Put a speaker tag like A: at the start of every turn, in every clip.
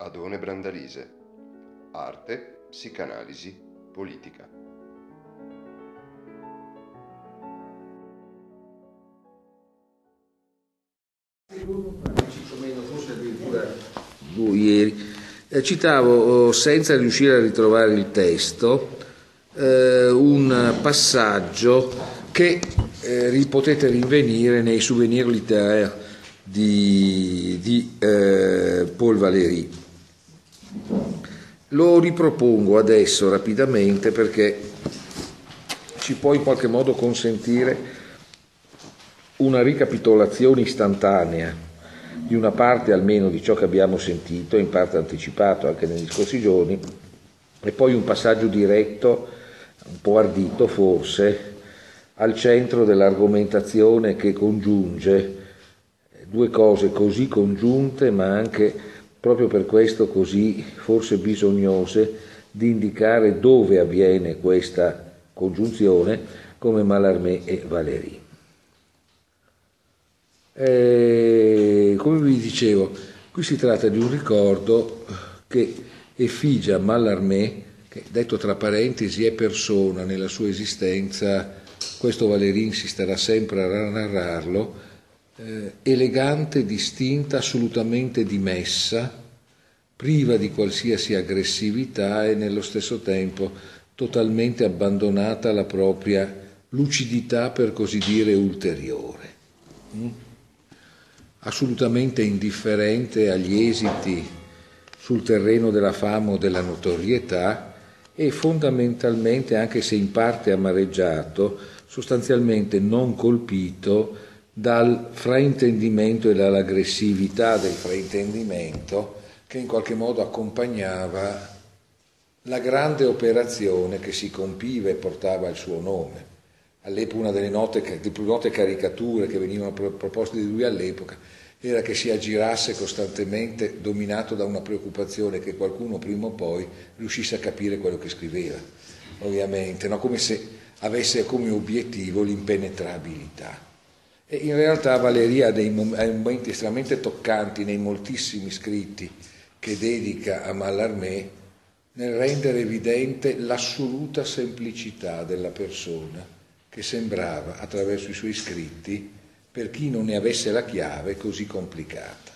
A: Adone Brandalise. Arte, psicanalisi, politica.
B: forse addirittura due ieri, eh, citavo, oh, senza riuscire a ritrovare il testo, eh, un passaggio che eh, potete rinvenire nei souvenir littéraires di, di eh, Paul Valéry. Lo ripropongo adesso rapidamente perché ci può in qualche modo consentire una ricapitolazione istantanea di una parte almeno di ciò che abbiamo sentito, in parte anticipato anche negli scorsi giorni, e poi un passaggio diretto, un po' ardito forse, al centro dell'argomentazione che congiunge due cose così congiunte, ma anche proprio per questo così forse bisognose di indicare dove avviene questa congiunzione come Mallarmé e Valéry. E, come vi dicevo, qui si tratta di un ricordo che effigia Mallarmé, che detto tra parentesi è persona nella sua esistenza, questo Valéry insisterà sempre a narrarlo, eh, elegante, distinta, assolutamente dimessa, priva di qualsiasi aggressività e nello stesso tempo totalmente abbandonata alla propria lucidità, per così dire, ulteriore. Mm? assolutamente indifferente agli esiti sul terreno della fama o della notorietà e fondamentalmente, anche se in parte amareggiato, sostanzialmente non colpito dal fraintendimento e dall'aggressività del fraintendimento che in qualche modo accompagnava la grande operazione che si compiva e portava il suo nome all'epoca una delle, note, delle più note caricature che venivano proposte di lui all'epoca era che si aggirasse costantemente dominato da una preoccupazione che qualcuno prima o poi riuscisse a capire quello che scriveva, ovviamente, no? come se avesse come obiettivo l'impenetrabilità. E in realtà Valeria ha dei momenti estremamente toccanti nei moltissimi scritti che dedica a Mallarmé nel rendere evidente l'assoluta semplicità della persona che sembrava, attraverso i suoi scritti, per chi non ne avesse la chiave, così complicata.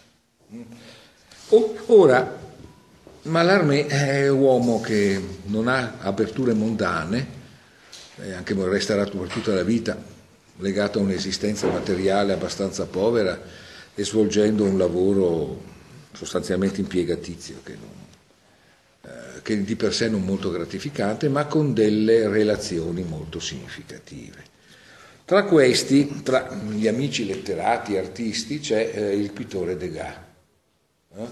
B: Ora, Mallarmé è un uomo che non ha aperture mondane, anche resterà per tutta la vita legato a un'esistenza materiale abbastanza povera e svolgendo un lavoro sostanzialmente impiegatizio che non, che di per sé non molto gratificante, ma con delle relazioni molto significative. Tra questi, tra gli amici letterati e artisti, c'è eh, il pittore Degas, eh?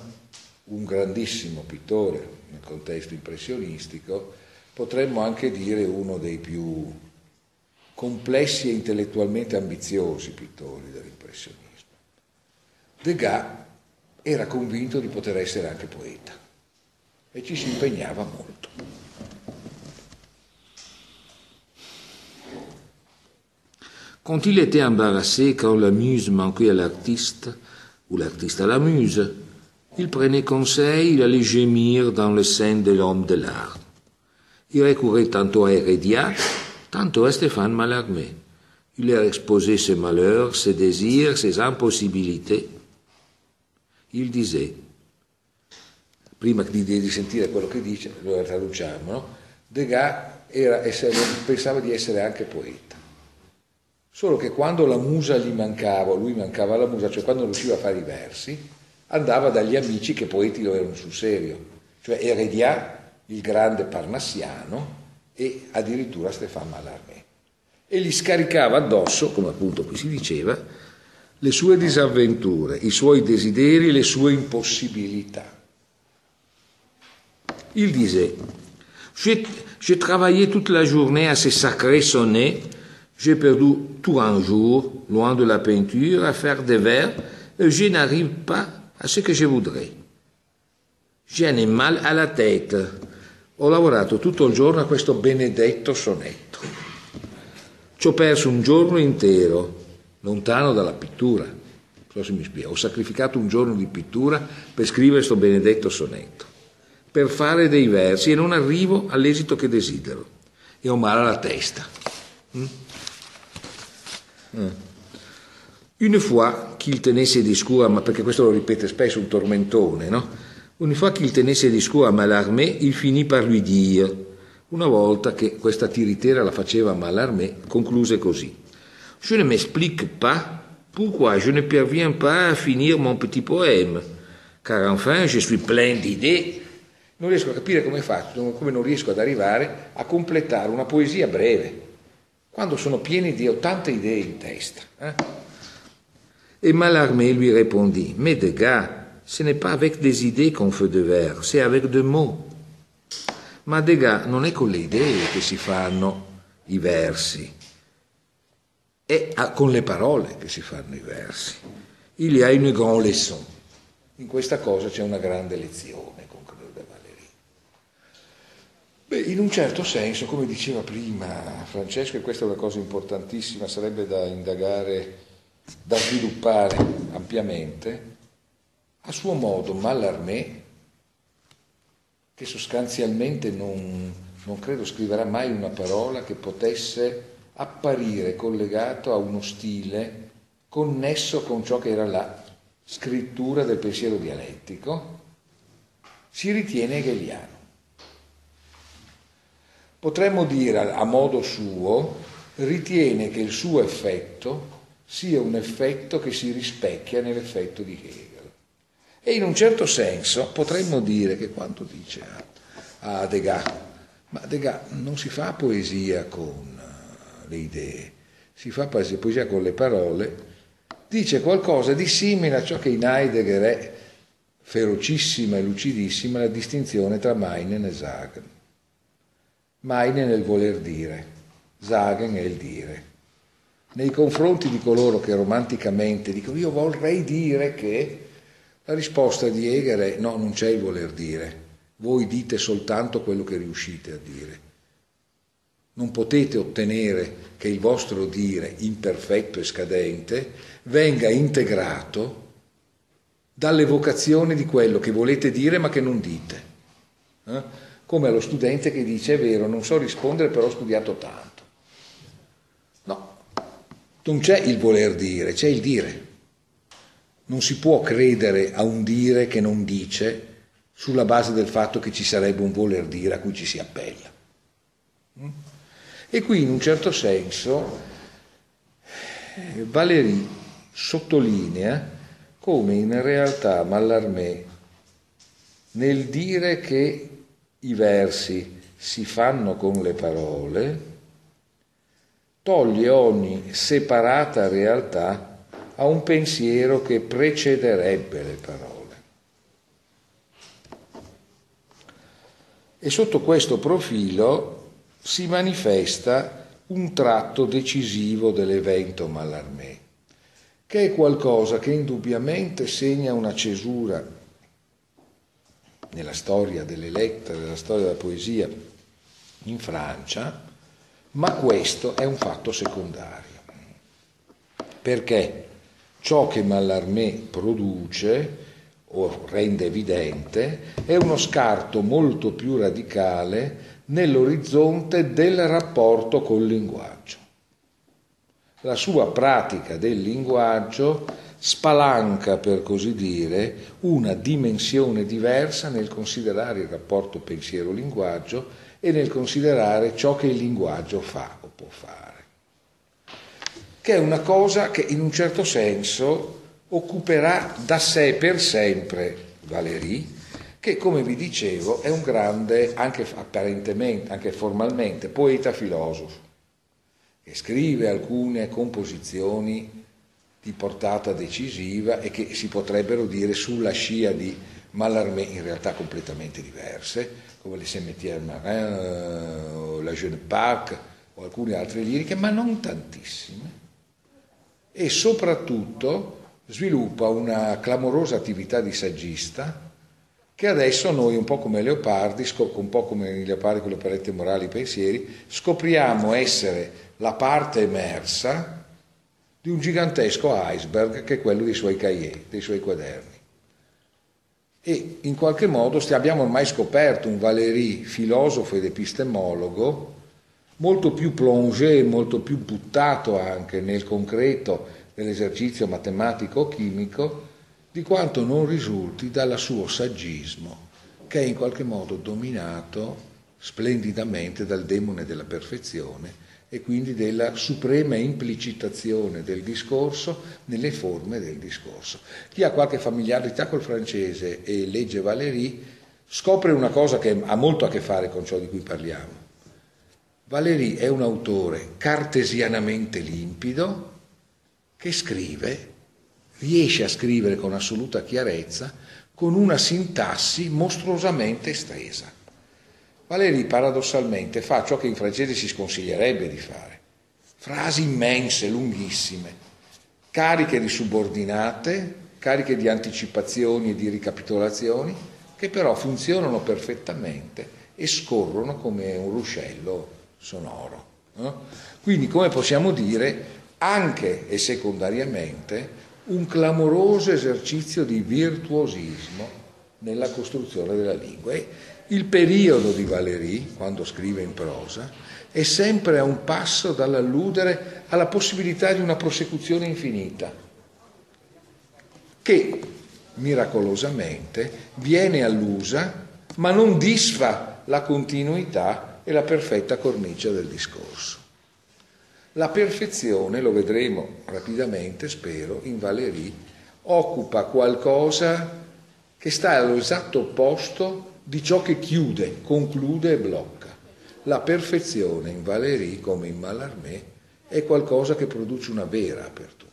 B: un grandissimo pittore nel contesto impressionistico, potremmo anche dire uno dei più complessi e intellettualmente ambiziosi pittori dell'impressionismo. Degas era convinto di poter essere anche poeta e ci si impegnava.
C: Quand il était embarrassé, quand la muse manquait à l'artiste, ou l'artiste à la muse, il prenait conseil, il allait gémir dans le sein de l'homme de l'art. Il recourait tantôt à Hérédia, tantôt à Stéphane Mallarmé. Il leur exposait ses malheurs, ses désirs, ses impossibilités. Il disait
B: prima di, di, sentire quello che dice, lo traduciamo, no? Degas era, essere, pensava di essere anche poeta. Solo che quando la musa gli mancava, lui mancava la musa, cioè quando riusciva a fare i versi, andava dagli amici che poeti lo erano sul serio, cioè Eredià, il grande parnassiano, e addirittura Stefano Mallarmé. E gli scaricava addosso, come appunto qui si diceva, le sue disavventure, i suoi desideri, le sue impossibilità.
C: Il disait J'ai travaillé toute la journée à ces sacrés sonnets. J'ai perdu tout un jour, loin de la peinture, à faire des vers, et je n'arrive pas à ce che je voudrais. J'ai un mal alla tête.
B: Ho lavorato tutto il giorno a questo benedetto sonetto. Ci ho perso un giorno intero, lontano dalla pittura. so se mi spiego, ho sacrificato un giorno di pittura per scrivere questo benedetto sonetto, per fare dei versi e non arrivo all'esito che desidero e ho male alla testa. Mm? Mm. Une fois qu'il tenait ses discours, ma perché questo lo ripete spesso un tormentone, no? Une fois qu'il tenait ses discours à Mallarmé, il finit par lui dire, una volta che questa tiritera la faceva Mallarmé, concluse così. Je ne m'explique pas pourquoi je ne parviens pas à finir mon petit poème, car enfin je suis plein d'idées. Non riesco a capire come faccio, come non riesco ad arrivare a completare una poesia breve, quando sono pieni di 80 idee in testa. Eh? Et Mallarmé lui répondit, mais des gars, ce n'est pas avec des idées qu'on fait de vers, c'est avec des mots. Ma Degas non è con le idee che si fanno i versi, è con le parole che si fanno i versi. Il y a une grande leçon. In questa cosa c'è una grande lezione, conclude Valéry. Beh, in un certo senso, come diceva prima Francesco, e questa è una cosa importantissima, sarebbe da indagare, da sviluppare ampiamente, a suo modo Mallarmé che sostanzialmente non, non credo scriverà mai una parola che potesse apparire collegato a uno stile connesso con ciò che era la scrittura del pensiero dialettico, si ritiene hegeliano. Potremmo dire a modo suo, ritiene che il suo effetto sia un effetto che si rispecchia nell'effetto di Hegel. E in un certo senso potremmo dire che quando dice a, Degas, ma Degas non si fa poesia con le idee, si fa poesia con le parole, dice qualcosa di simile a ciò che in Heidegger è ferocissima e lucidissima la distinzione tra Meinen e Sagen. Meinen è il voler dire, Sagen è il dire. Nei confronti di coloro che romanticamente dicono io vorrei dire che la risposta di Hegel è no, non c'è il voler dire, voi dite soltanto quello che riuscite a dire. Non potete ottenere che il vostro dire imperfetto e scadente venga integrato dall'evocazione di quello che volete dire ma che non dite. Eh? Come allo studente che dice è vero, non so rispondere però ho studiato tanto. No, non c'è il voler dire, c'è il dire. Non si può credere a un dire che non dice sulla base del fatto che ci sarebbe un voler dire a cui ci si appella. Mm? E qui in un certo senso Valéry sottolinea come in realtà Mallarmé nel dire che i versi si fanno con le parole toglie ogni separata realtà a un pensiero che precederebbe le parole. E sotto questo profilo si manifesta un tratto decisivo dell'evento Mallarmé, che è qualcosa che indubbiamente segna una cesura nella storia delle lettere, nella storia della poesia in Francia, ma questo è un fatto secondario. Perché? ciò che Mallarmé produce o rende evidente è uno scarto molto più radicale nell'orizzonte del rapporto col linguaggio. La sua pratica del linguaggio spalanca, per così dire, una dimensione diversa nel considerare il rapporto pensiero-linguaggio e nel considerare ciò che il linguaggio fa o può fare che è una cosa che in un certo senso occuperà da sé per sempre Valéry, che come vi dicevo è un grande, anche apparentemente, anche formalmente, poeta filosofo, che scrive alcune composizioni di portata decisiva e che si potrebbero dire sulla scia di Mallarmé in realtà completamente diverse, come le Cimetière Marin o la Jeune Parc o alcune altre liriche, ma non tantissime. E soprattutto sviluppa una clamorosa attività di saggista che adesso noi, un po' come Leopardi, un po' come i Leopardi con le operette morali e pensieri, scopriamo essere la parte emersa di un gigantesco iceberg che è quello dei suoi cahiers, dei suoi quaderni. E in qualche modo abbiamo ormai scoperto un Valéry filosofo ed epistemologo molto più plongé, molto più buttato anche nel concreto dell'esercizio matematico-chimico di quanto non risulti dal suo saggismo, che è in qualche modo dominato splendidamente dal demone della perfezione e quindi della suprema implicitazione del discorso nelle forme del discorso. Chi ha qualche familiarità col francese e legge Valéry scopre una cosa che ha molto a che fare con ciò di cui parliamo. Valéry è un autore cartesianamente limpido che scrive, riesce a scrivere con assoluta chiarezza, con una sintassi mostruosamente estesa. Valéry paradossalmente fa ciò che in francese si sconsiglierebbe di fare. Frasi immense, lunghissime, cariche di subordinate, cariche di anticipazioni e di ricapitolazioni, che però funzionano perfettamente e scorrono come un ruscello sonoro. No? Quindi, come possiamo dire, anche e secondariamente un clamoroso esercizio di virtuosismo nella costruzione della lingua. E il periodo di Valéry, quando scrive in prosa, è sempre a un passo dall'alludere alla possibilità di una prosecuzione infinita, che miracolosamente viene allusa, ma non disfa la continuità e la perfetta cornice del discorso. La perfezione, lo vedremo rapidamente, spero, in Valéry, occupa qualcosa che sta all'esatto opposto di ciò che chiude, conclude e blocca. La perfezione in Valéry come in Mallarmé è qualcosa che produce una vera apertura.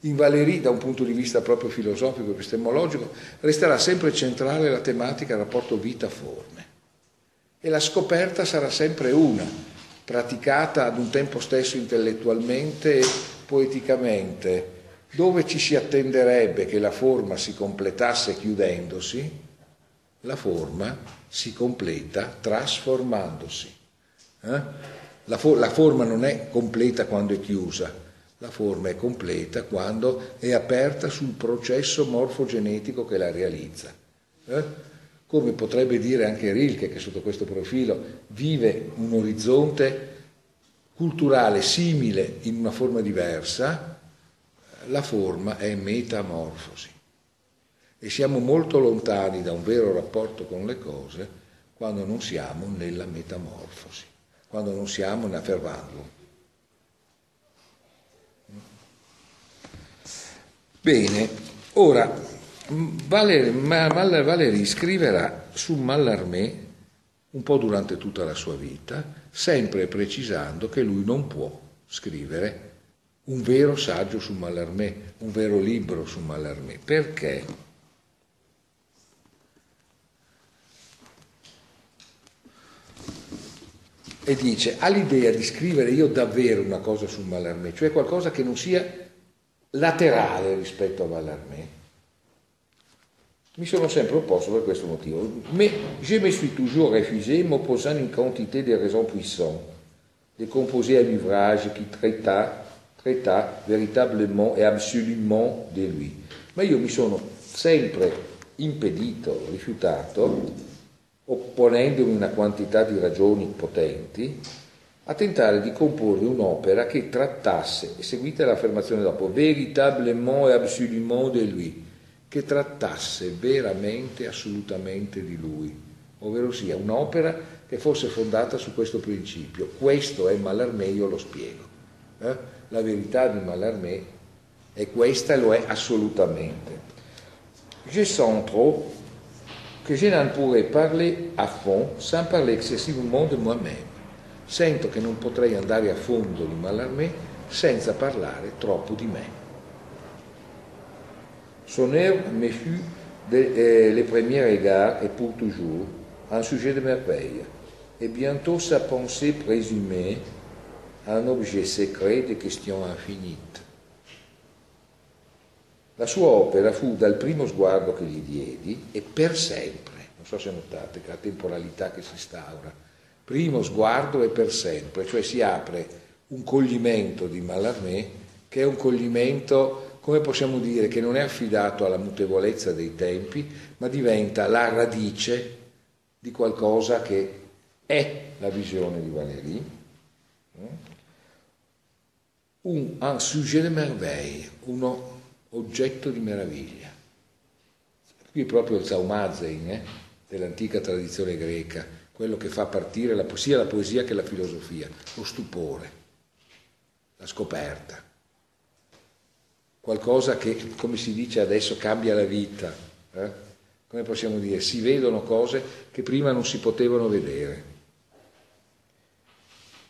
B: In Valéry, da un punto di vista proprio filosofico e epistemologico, resterà sempre centrale la tematica rapporto vita-forme. E la scoperta sarà sempre una, praticata ad un tempo stesso intellettualmente e poeticamente, dove ci si attenderebbe che la forma si completasse chiudendosi, la forma si completa trasformandosi. Eh? La, for- la, forma non è completa quando è chiusa, la forma è completa quando è aperta sul processo morfogenetico che la realizza. Eh? Come potrebbe dire anche Rilke, che sotto questo profilo vive un orizzonte culturale simile in una forma diversa, la forma è metamorfosi e siamo molto lontani da un vero rapporto con le cose quando non siamo nella metamorfosi, quando non siamo nella fervandum. Bene, ora Valéry, Valéry scriverà su Mallarmé un po' durante tutta la sua vita, sempre precisando che lui non può scrivere un vero saggio su Mallarmé, un vero libro su Mallarmé. Perché? e dice ha l'idea di scrivere io davvero una cosa su Mallarmé, cioè qualcosa che non sia laterale rispetto a Mallarmé. Mi sono sempre opposto per questo motivo. Mais je me suis toujours refusé, m'opposant une quantité de raisons puissantes, composer un ouvrage qui traita, traita véritablement et absolument de lui. Ma io mi sono sempre impedito, rifiutato opponendomi una quantità di ragioni potenti, a tentare di comporre un'opera che trattasse, e seguite l'affermazione dopo, véritablement et absolument de lui, che trattasse veramente, assolutamente di lui, ovvero sia un'opera che fosse fondata su questo principio. Questo è Mallarmé, io lo spiego. Eh? La verità di Mallarmé è questa e lo è assolutamente. Je sens trop que je n'en pourrais parler a fond sans parler excessivement de moi-même. Sento che non potrei andare a fondo di Mallarmé senza parlare troppo di me. Son œuvre me fut de, euh, les premiers égards et pour toujours un sujet de merveille, et bientôt sa pensée présumée un objet secret de questions infinies. La sua opera fu dal primo sguardo che gli diedi e per sempre, non so se notate che la temporalità che si instaura, primo sguardo e per sempre, cioè si apre un coglimento di Mallarmé che è un coglimento, come possiamo dire, che non è affidato alla mutevolezza dei tempi, ma diventa la radice di qualcosa che è la visione di Valéry, un, un sujet de merveille, uno oggetto di meraviglia. Qui è proprio il Zaumazein eh, dell'antica tradizione greca, quello che fa partire la, sia la poesia che la filosofia, lo stupore, la scoperta, qualcosa che, come si dice adesso, cambia la vita. Eh? Come possiamo dire? Si vedono cose che prima non si potevano vedere.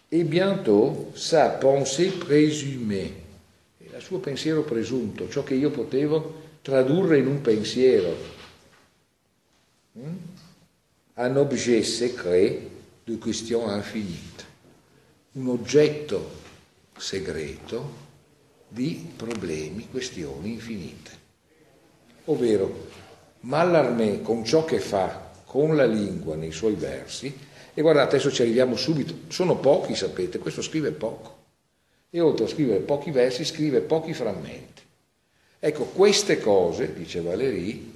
B: E bientôt sa pensée présumée, il suo pensiero presunto, ciò che io potevo tradurre in un pensiero. Mm? Un objet secret de question infinite, un oggetto segreto di problemi, questioni infinite. Ovvero, Mallarmé con ciò che fa con la lingua nei suoi versi e guardate, adesso ci arriviamo subito, sono pochi, sapete, questo scrive poco. E oltre a scrivere pochi versi, scrive pochi frammenti. Ecco, queste cose, dice Valéry,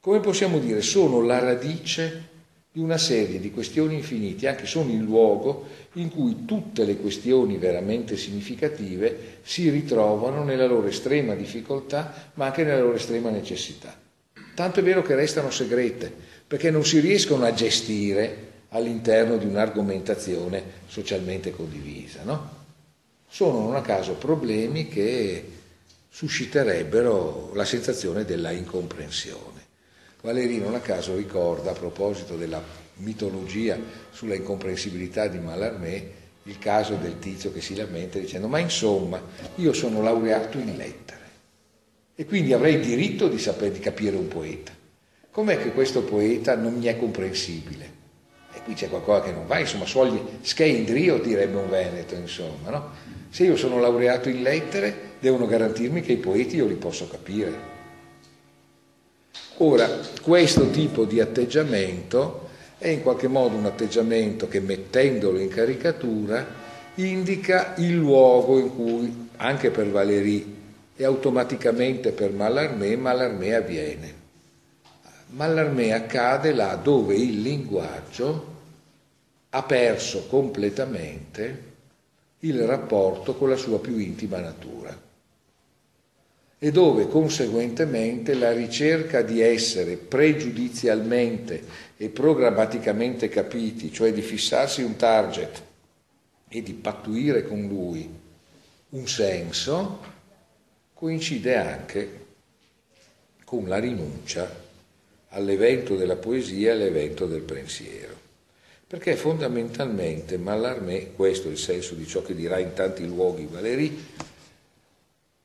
B: come possiamo dire, sono la radice di una serie di questioni infinite, anche sono il luogo in cui tutte le questioni veramente significative si ritrovano nella loro estrema difficoltà, ma anche nella loro estrema necessità. Tanto è vero che restano segrete, perché non si riescono a gestire all'interno di un'argomentazione socialmente condivisa. No? Sono non a caso problemi che susciterebbero la sensazione della incomprensione. Valeri non a caso ricorda, a proposito della mitologia sulla incomprensibilità di Mallarmé, il caso del tizio che si lamenta dicendo ma insomma io sono laureato in lettere e quindi avrei diritto di sapere di capire un poeta. Com'è che questo poeta non mi è comprensibile? qui c'è qualcosa che non va, insomma, suogli scheindrio direbbe un veneto, insomma, no? Se io sono laureato in lettere, devono garantirmi che i poeti io li posso capire. Ora, questo tipo di atteggiamento è in qualche modo un atteggiamento che mettendolo in caricatura indica il luogo in cui, anche per Valéry e automaticamente per Mallarmé, Mallarmé avviene. Mallarmé accade là dove il linguaggio ha perso completamente il rapporto con la sua più intima natura e dove conseguentemente la ricerca di essere pregiudizialmente e programmaticamente capiti, cioè di fissarsi un target e di pattuire con lui un senso, coincide anche con la rinuncia all'evento della poesia e all'evento del pensiero. Perché fondamentalmente Mallarmé, questo è il senso di ciò che dirà in tanti luoghi Valéry,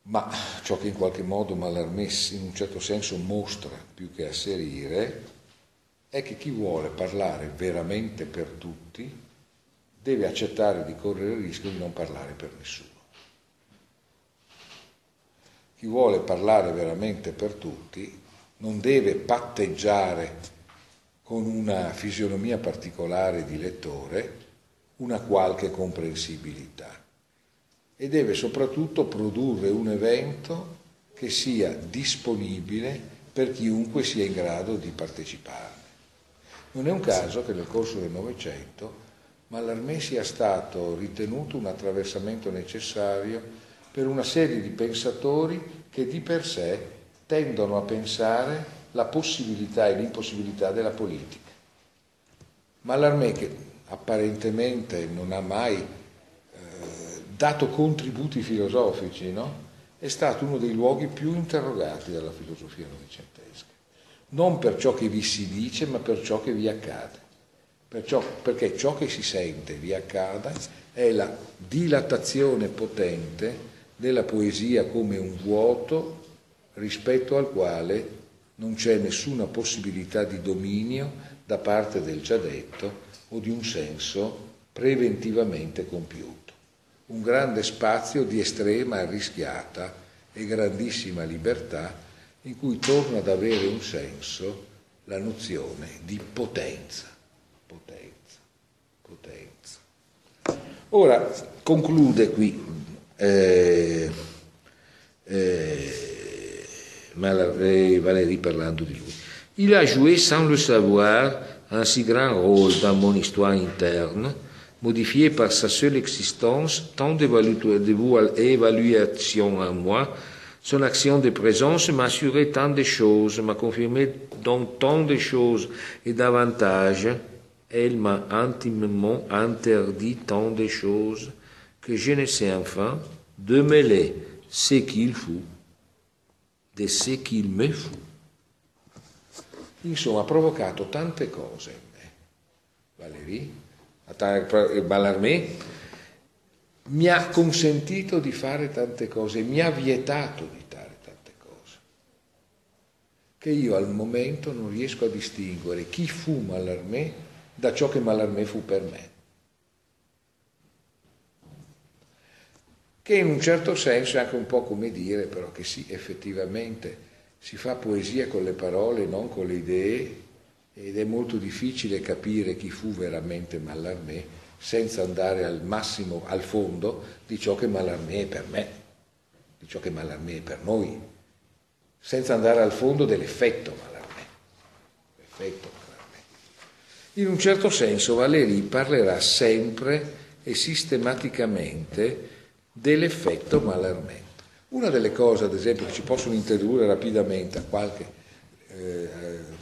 B: ma ciò che in qualche modo Mallarmé in un certo senso mostra più che asserire, è che chi vuole parlare veramente per tutti deve accettare di correre il rischio di non parlare per nessuno. Chi vuole parlare veramente per tutti non deve patteggiare con una fisionomia particolare di lettore, una qualche comprensibilità e deve soprattutto produrre un evento che sia disponibile per chiunque sia in grado di parteciparne. Non è un caso che nel corso del Novecento Mallarmé sia stato ritenuto un attraversamento necessario per una serie di pensatori che di per sé tendono a pensare la possibilità e l'impossibilità della politica. Mallarmé, che apparentemente non ha mai dato contributi filosofici, no? è stato uno dei luoghi più interrogati dalla filosofia novecentesca. Non per ciò che vi si dice, ma per ciò che vi accade. Perciò, perché ciò che si sente vi accada è la dilatazione potente della poesia come un vuoto rispetto al quale non c'è nessuna possibilità di dominio da parte del già detto o di un senso preventivamente compiuto. Un grande spazio di estrema arrischiata e grandissima libertà in cui torna ad avere un senso la nozione di potenza. Potenza, potenza. Ora conclude qui eh, eh, Valérie parlant de lui. Il a joué sans le savoir un si grand rôle dans mon histoire interne, modifié par sa seule existence, tant d'évaluation en moi, son action de présence m'a assuré tant de choses, m'a confirmé dans tant de choses et davantage. Elle m'a intimement interdit tant de choses che je ne sais enfin de mêler ce qu'il faut de ce qu'il me fu. Insomma, ha provocato tante cose in me. Valérie, Ballarmé, mi ha consentito di fare tante cose, mi ha vietato di fare tante cose, che io al momento non riesco a distinguere chi fu Mallarmé da ciò che Mallarmé fu per me. che in un certo senso è anche un po' come dire però che sì, effettivamente si fa poesia con le parole, non con le idee, ed è molto difficile capire chi fu veramente Mallarmé senza andare al massimo, al fondo di ciò che Mallarmé è per me, di ciò che Mallarmé è per noi, senza andare al fondo dell'effetto Mallarmé. L'effetto Mallarmé. In un certo senso Valéry parlerà sempre e sistematicamente dell'effetto Mallarmé. Una delle cose, ad esempio, che ci possono introdurre rapidamente a qualche, eh,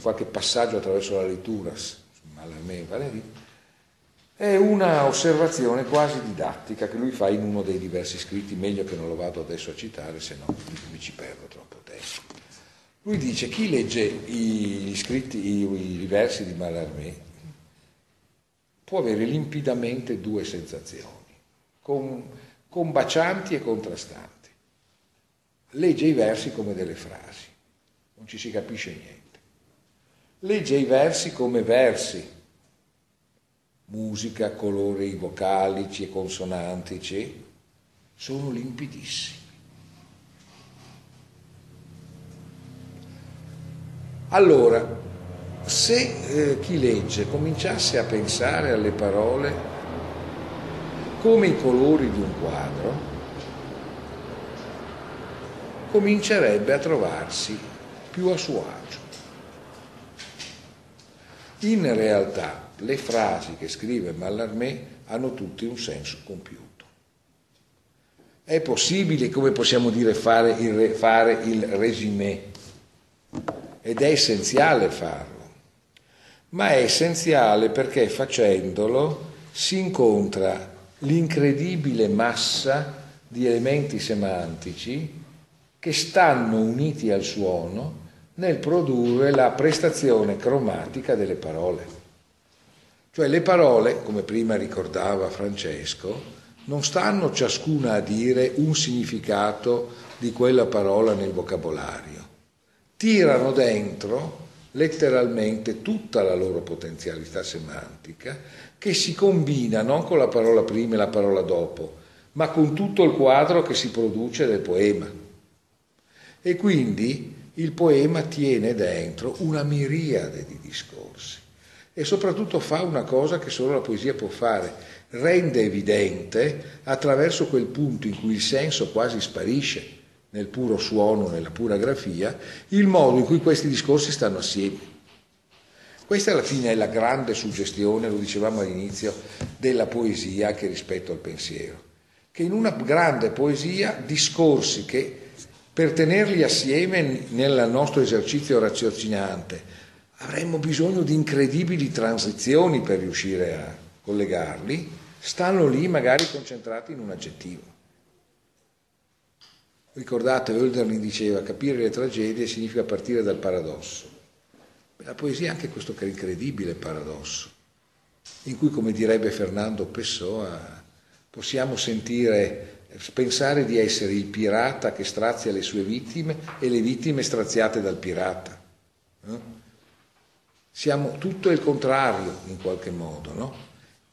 B: qualche passaggio attraverso la lettura su Mallarmé e Valéry, è una osservazione quasi didattica che lui fa in uno dei diversi scritti, meglio che non lo vado adesso a citare, se no mi ci perdo troppo tempo. Lui dice chi legge i, scritti, i, i versi di Mallarmé può avere limpidamente due sensazioni. Con, combacianti e contrastanti. Legge i versi come delle frasi, non ci si capisce niente. Legge i versi come versi, musica, colori vocalici e consonantici, sono limpidissimi. Allora, se eh, chi legge cominciasse a pensare alle parole come i colori di un quadro, comincerebbe a trovarsi più a suo agio. In realtà le frasi che scrive Mallarmé hanno tutte un senso compiuto. È possibile, come possiamo dire, fare il, fare il résumé ed è essenziale farlo, ma è essenziale perché facendolo si incontra l'incredibile massa di elementi semantici che stanno uniti al suono nel produrre la prestazione cromatica delle parole. Cioè le parole, come prima ricordava Francesco, non stanno ciascuna a dire un significato di quella parola nel vocabolario, tirano dentro letteralmente tutta la loro potenzialità semantica che si combina non con la parola prima e la parola dopo, ma con tutto il quadro che si produce del poema. E quindi il poema tiene dentro una miriade di discorsi e soprattutto fa una cosa che solo la poesia può fare, rende evidente attraverso quel punto in cui il senso quasi sparisce nel puro suono, nella pura grafia, il modo in cui questi discorsi stanno assieme. Questa alla fine è la grande suggestione, lo dicevamo all'inizio, della poesia anche rispetto al pensiero, che in una grande poesia discorsi che per tenerli assieme nel nostro esercizio raziocinante avremmo bisogno di incredibili transizioni per riuscire a collegarli, stanno lì magari concentrati in un aggettivo. Ricordate, Hölderlin diceva capire le tragedie significa partire dal paradosso. La poesia è anche questo incredibile paradosso, in cui, come direbbe Fernando Pessoa, possiamo sentire, pensare di essere il pirata che strazia le sue vittime e le vittime straziate dal pirata. No? Siamo tutto il contrario in qualche modo, no?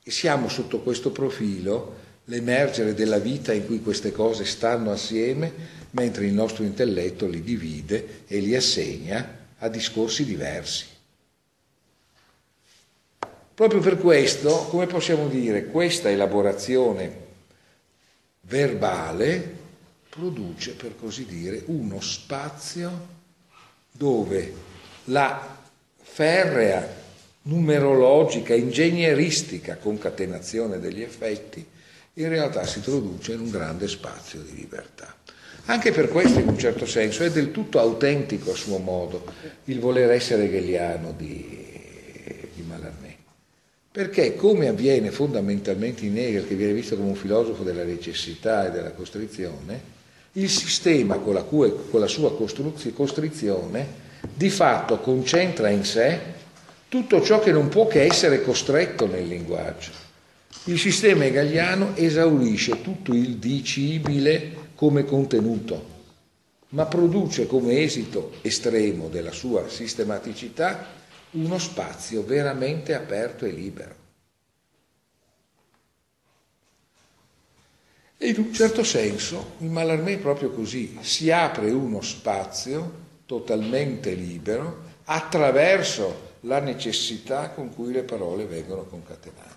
B: E siamo sotto questo profilo l'emergere della vita in cui queste cose stanno assieme, mentre il nostro intelletto li divide e li assegna a discorsi diversi. Proprio per questo, come possiamo dire, questa elaborazione verbale produce, per così dire, uno spazio dove la ferrea, numerologica, ingegneristica concatenazione degli effetti in realtà si traduce in un grande spazio di libertà. Anche per questo, in un certo senso, è del tutto autentico a suo modo il voler essere hegeliano di. Perché, come avviene fondamentalmente in Hegel, che viene visto come un filosofo della necessità e della costrizione, il sistema con la, cui, con la sua costrizione di fatto concentra in sé tutto ciò che non può che essere costretto nel linguaggio. Il sistema hegeliano esaurisce tutto il dicibile come contenuto, ma produce come esito estremo della sua sistematicità uno spazio veramente aperto e libero. E in un certo senso il Mallarmé è proprio così, si apre uno spazio totalmente libero attraverso la necessità con cui le parole vengono concatenate.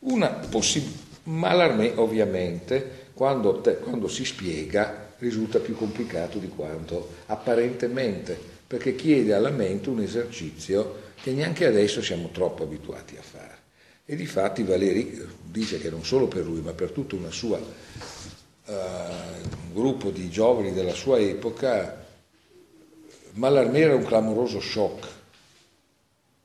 B: Una possibilità Mallarmé ovviamente quando, te, quando si spiega risulta più complicato di quanto apparentemente, perché chiede alla mente un esercizio che neanche adesso siamo troppo abituati a fare. E di fatti Valéry dice che non solo per lui, ma per tutta una sua uh, un gruppo di giovani della sua epoca, Mallarmé era un clamoroso shock,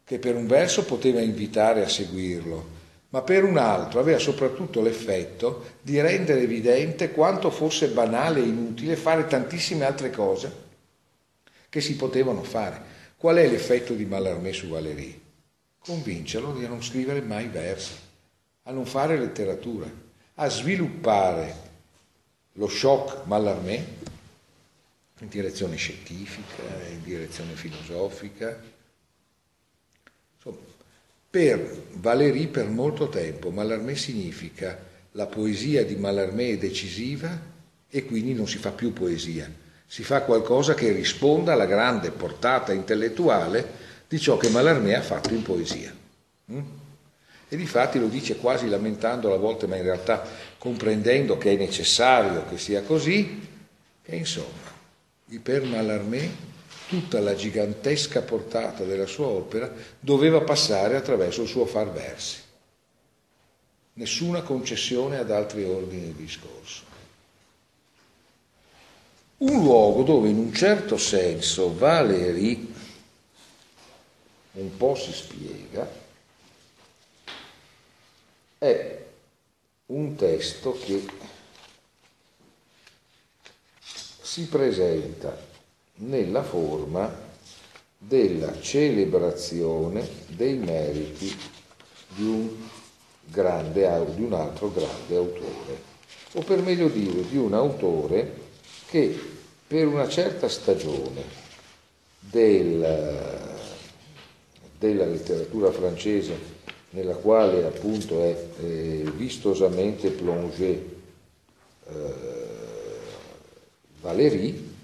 B: che per un verso poteva invitare a seguirlo, ma per un altro aveva soprattutto l'effetto di rendere evidente quanto fosse banale e inutile fare tantissime altre cose che si potevano fare. Qual è l'effetto di Mallarmé su Valéry? Convincerlo di non scrivere mai versi, a non fare letteratura, a sviluppare lo shock Mallarmé in direzione scientifica, in direzione filosofica. Insomma, per Valéry per molto tempo Mallarmé significa la poesia di Mallarmé è decisiva e quindi non si fa più poesia, si fa qualcosa che risponda alla grande portata intellettuale di ciò che Mallarmé ha fatto in poesia. Mm? E difatti lo dice quasi lamentando a volte, ma in realtà comprendendo che è necessario che sia così, che insomma, per Mallarmé tutta la gigantesca portata della sua opera doveva passare attraverso il suo far versi. Nessuna concessione ad altri ordini di discorso. Un luogo dove in un certo senso Valéry un po' si spiega è un testo che si presenta nella forma della celebrazione dei meriti di un, grande, di un altro grande autore, o per meglio dire di un autore che per una certa stagione del, della letteratura francese nella quale appunto è eh, vistosamente plongé eh, Valéry,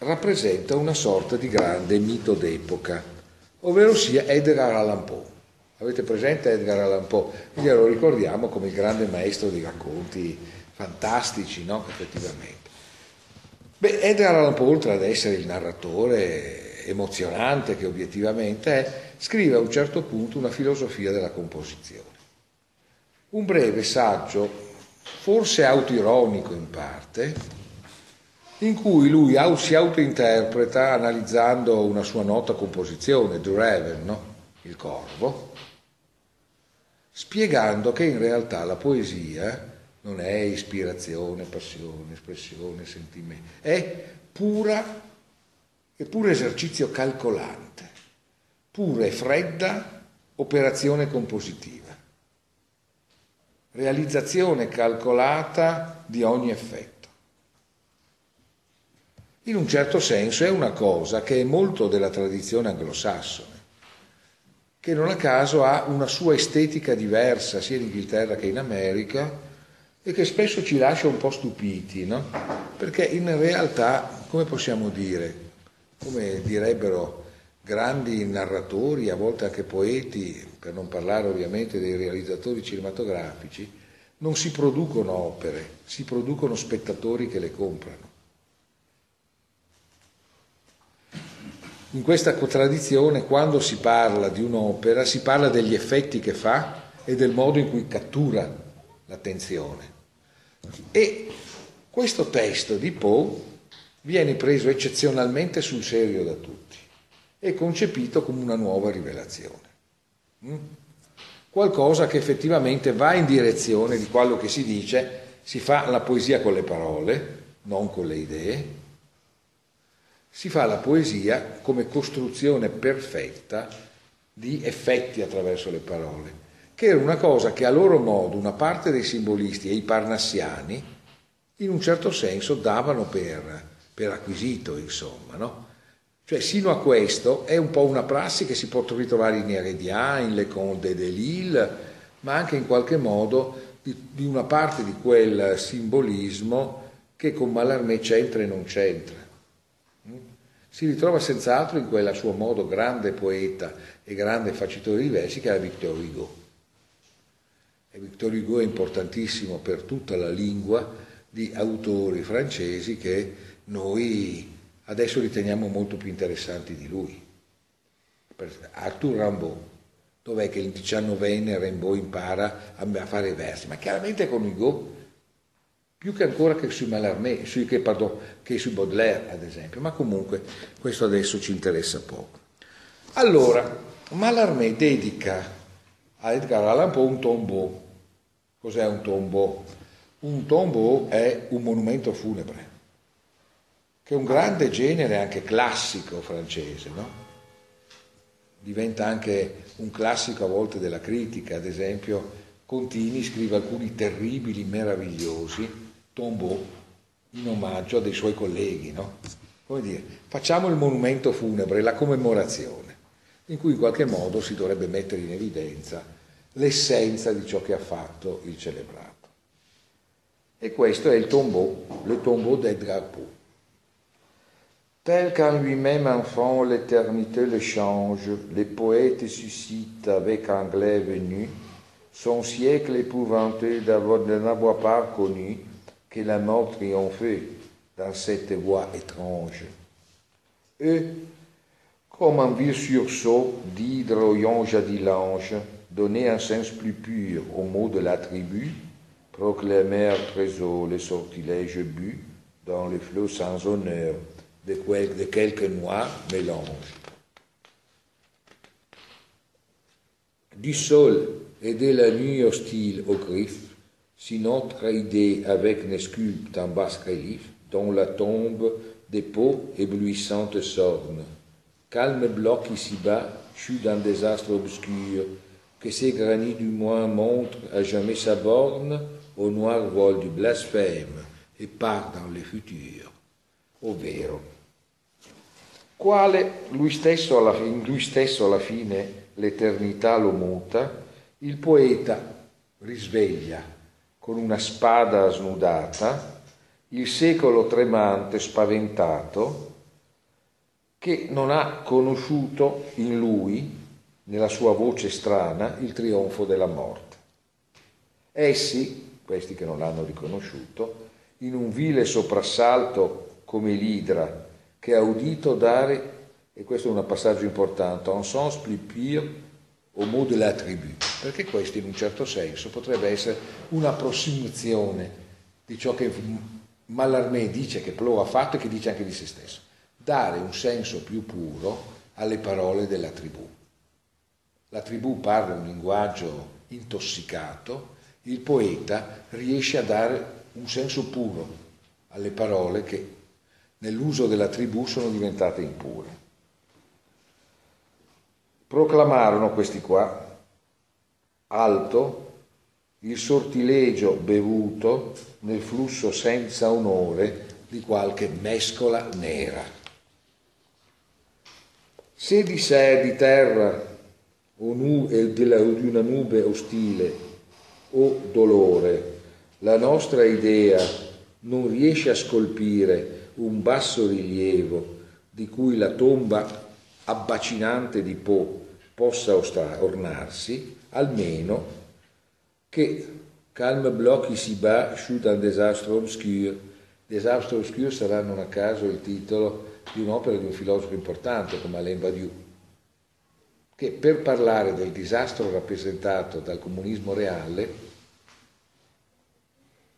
B: rappresenta una sorta di grande mito d'epoca, ovvero sia Edgar Allan Poe. Avete presente Edgar Allan Poe? Glielo ricordiamo come il grande maestro di racconti fantastici, no? Effettivamente. Beh, Edgar Allan Poe, oltre ad essere il narratore emozionante che obiettivamente è, scrive a un certo punto una filosofia della composizione. Un breve saggio, forse autoironico in parte, in cui lui si autointerpreta analizzando una sua nota composizione, The Raven, no? il corvo, spiegando che in realtà la poesia non è ispirazione, passione, espressione, sentimento, è pura è puro esercizio calcolante, pura e fredda operazione compositiva, realizzazione calcolata di ogni effetto. In un certo senso è una cosa che è molto della tradizione anglosassone, che non a caso ha una sua estetica diversa sia in Inghilterra che in America e che spesso ci lascia un po' stupiti, no? Perché in realtà, come possiamo dire, come direbbero grandi narratori, a volte anche poeti, per non parlare ovviamente dei realizzatori cinematografici, non si producono opere, si producono spettatori che le comprano. In questa contraddizione, quando si parla di un'opera, si parla degli effetti che fa e del modo in cui cattura l'attenzione. E questo testo di Poe viene preso eccezionalmente sul serio da tutti e concepito come una nuova rivelazione. Mm? Qualcosa che effettivamente va in direzione di quello che si dice, si fa la poesia con le parole, non con le idee, si fa la poesia come costruzione perfetta di effetti attraverso le parole, che era una cosa che a loro modo una parte dei simbolisti e i parnassiani in un certo senso davano per, per acquisito, insomma, no? Cioè, sino a questo è un po' una prassi che si può ritrovare in Heredia, in Le Conte de Lille, ma anche in qualche modo di, di una parte di quel simbolismo che con Mallarmé c'entra e non c'entra. Mm? Si ritrova senz'altro in quel suo modo grande poeta e grande facitore di versi che era Victor Hugo. E Victor Hugo è importantissimo per tutta la lingua di autori francesi che noi adesso riteniamo molto più interessanti di lui. Arthur Rimbaud, dov'è che il diciannovenne Rimbaud impara a fare versi? Ma chiaramente con Hugo, più che ancora che su Mallarmé, su, che, pardon, che su Baudelaire ad esempio, ma comunque questo adesso ci interessa poco. Allora, Mallarmé dedica a Edgar Allan Poe un tombeau. Cos'è un tombeau? Un tombeau è un monumento funebre che è un grande genere anche classico francese, no? diventa anche un classico a volte della critica, ad esempio Contini scrive alcuni terribili, meravigliosi tombeau in omaggio a dei suoi colleghi, no? Come dire, facciamo il monumento funebre, la commemorazione, in cui in qualche modo si dovrebbe mettere in evidenza l'essenza di ciò che ha fatto il celebrato. E questo è il tombeau, le tombeau d'Edgar Poe. Tel qu'en lui-même enfant l'éternité le change, les poètes suscitent avec anglais venu son siècle épouvanté de n'avoir pas connu que la mort triomphait dans cette voie étrange. Eux, comme un vieux sursaut d'hydroïon jadilange, donnaient un sens plus pur aux mots de la tribu, proclamèrent très les sortilèges but dans les flots sans honneur, de, quel, de quelques noirs mélange. Du sol et de la nuit hostile aux griffes, si notre idée avec ne sculpte en basse relief, dont la tombe des peaux éblouissantes sorne. Calme bloc ici-bas, chute d'un désastre obscur, que ces granits du moins montrent à jamais sa borne au noir vol du blasphème et part dans le futur, ovvero quale lui stesso alla, in lui stesso alla fine l'eternità lo muta, il poeta risveglia con una spada snudata il secolo tremante, spaventato, che non ha conosciuto in lui, nella sua voce strana, il trionfo della morte. Essi, questi che non l'hanno riconosciuto, in un vile soprassalto come l'idra che ha udito dare, e questo è un passaggio importante, un sens plus pur au mot de la tribu, perché questo in un certo senso potrebbe essere un'approssimazione di ciò che Mallarmé dice che Plo ha fatto e che dice anche di se stesso, dare un senso più puro alle parole della tribù. La tribù parla un linguaggio intossicato, il poeta riesce a dare un senso puro alle parole che nell'uso della tribù sono diventate impure. Proclamarono questi qua alto il sortilegio bevuto nel flusso senza onore di qualche mescola nera. Se di sé di terra o nu, e di una nube ostile o dolore la nostra idea non riesce a scolpire un basso rilievo di cui la tomba abbacinante di Po possa ornarsi, almeno che Calme bloc ici-bas, chute un désastre obscur. Désastre obscur sarà non a caso il titolo di un'opera di un filosofo importante come Alain Badiou, che per parlare del disastro rappresentato dal comunismo reale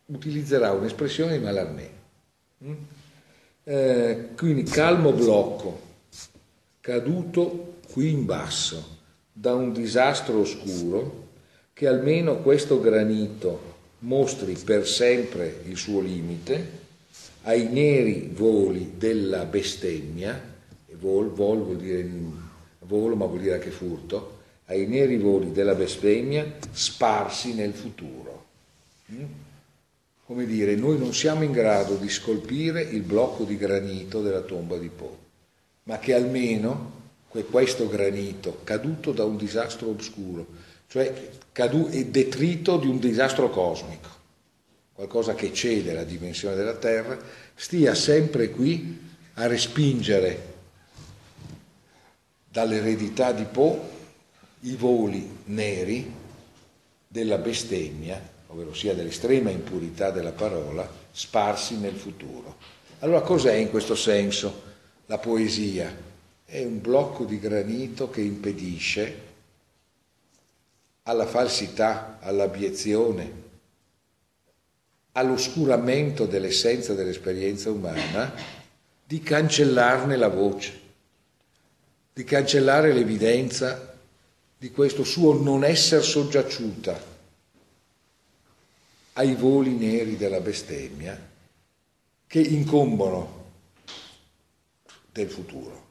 B: utilizzerà un'espressione di Mallarmé. Mm? Eh, quindi calmo blocco, caduto qui in basso da un disastro oscuro, che almeno questo granito mostri per sempre il suo limite ai neri voli della bestemmia, e vol, vol vuol dire volo ma vuol dire anche furto, ai neri voli della bestemmia sparsi nel futuro. Mm? Come dire, noi non siamo in grado di scolpire il blocco di granito della tomba di Po, ma che almeno questo granito caduto da un disastro oscuro, cioè cadu- e detrito di un disastro cosmico, qualcosa che cede la dimensione della Terra, stia sempre qui a respingere dall'eredità di Po i voli neri della bestemmia, ovvero sia dell'estrema impurità della parola, sparsi nel futuro. Allora cos'è in questo senso la poesia? è un blocco di granito che impedisce alla falsità, all'abiezione, all'oscuramento dell'essenza dell'esperienza umana di cancellarne la voce, di cancellare l'evidenza di questo suo non essere soggiaciuta ai voli neri della bestemmia che incombono del futuro.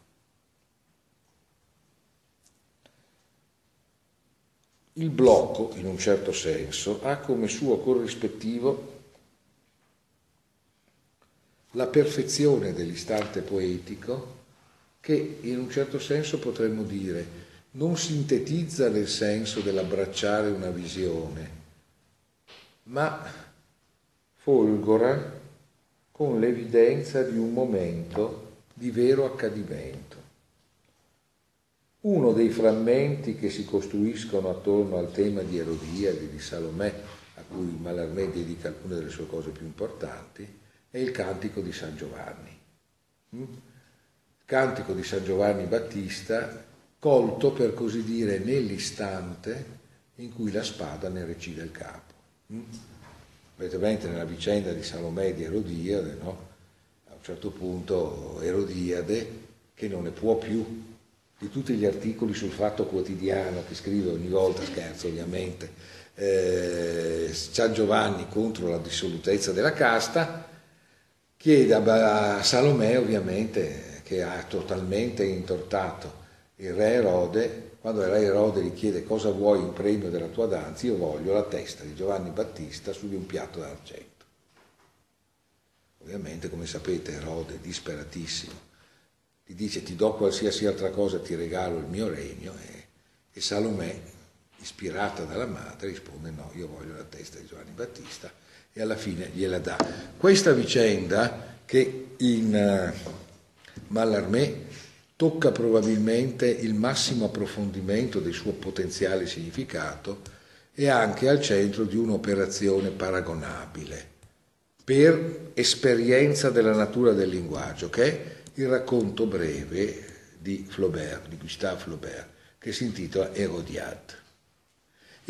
B: Il blocco, in un certo senso, ha come suo corrispettivo la perfezione dell'istante poetico che in un certo senso potremmo dire non sintetizza nel senso dell'abbracciare una visione, ma folgora con l'evidenza di un momento di vero accadimento. Uno dei frammenti che si costruiscono attorno al tema di Erodiade, di Salomè, a cui Mallarmé dedica alcune delle sue cose più importanti, è il Cantico di San Giovanni. Cantico di San Giovanni Battista, colto per così dire nell'istante in cui la spada ne recide il capo. Mm? Avete nella vicenda di Salomè e di Erodiade, no? a un certo punto Erodiade, che non ne può più di tutti gli articoli sul fatto quotidiano che scrive ogni volta, scherzo ovviamente, eh, San Giovanni contro la dissolutezza della casta, chiede a Salomè ovviamente che ha totalmente intortato il re Erode, quando il re Erode gli chiede cosa vuoi in premio della tua danza, io voglio la testa di Giovanni Battista su di un piatto d'argento. Ovviamente, come sapete, Erode, disperatissimo, gli dice ti do qualsiasi altra cosa, ti regalo il mio regno e, e Salomè, ispirata dalla madre, risponde no, io voglio la testa di Giovanni Battista e alla fine gliela dà. Questa vicenda che in Mallarmé tocca probabilmente il massimo approfondimento del suo potenziale significato è anche al centro di un'operazione paragonabile per esperienza della natura del linguaggio, che è il racconto breve di Flaubert, di Gustave Flaubert, che si intitola Erodiade.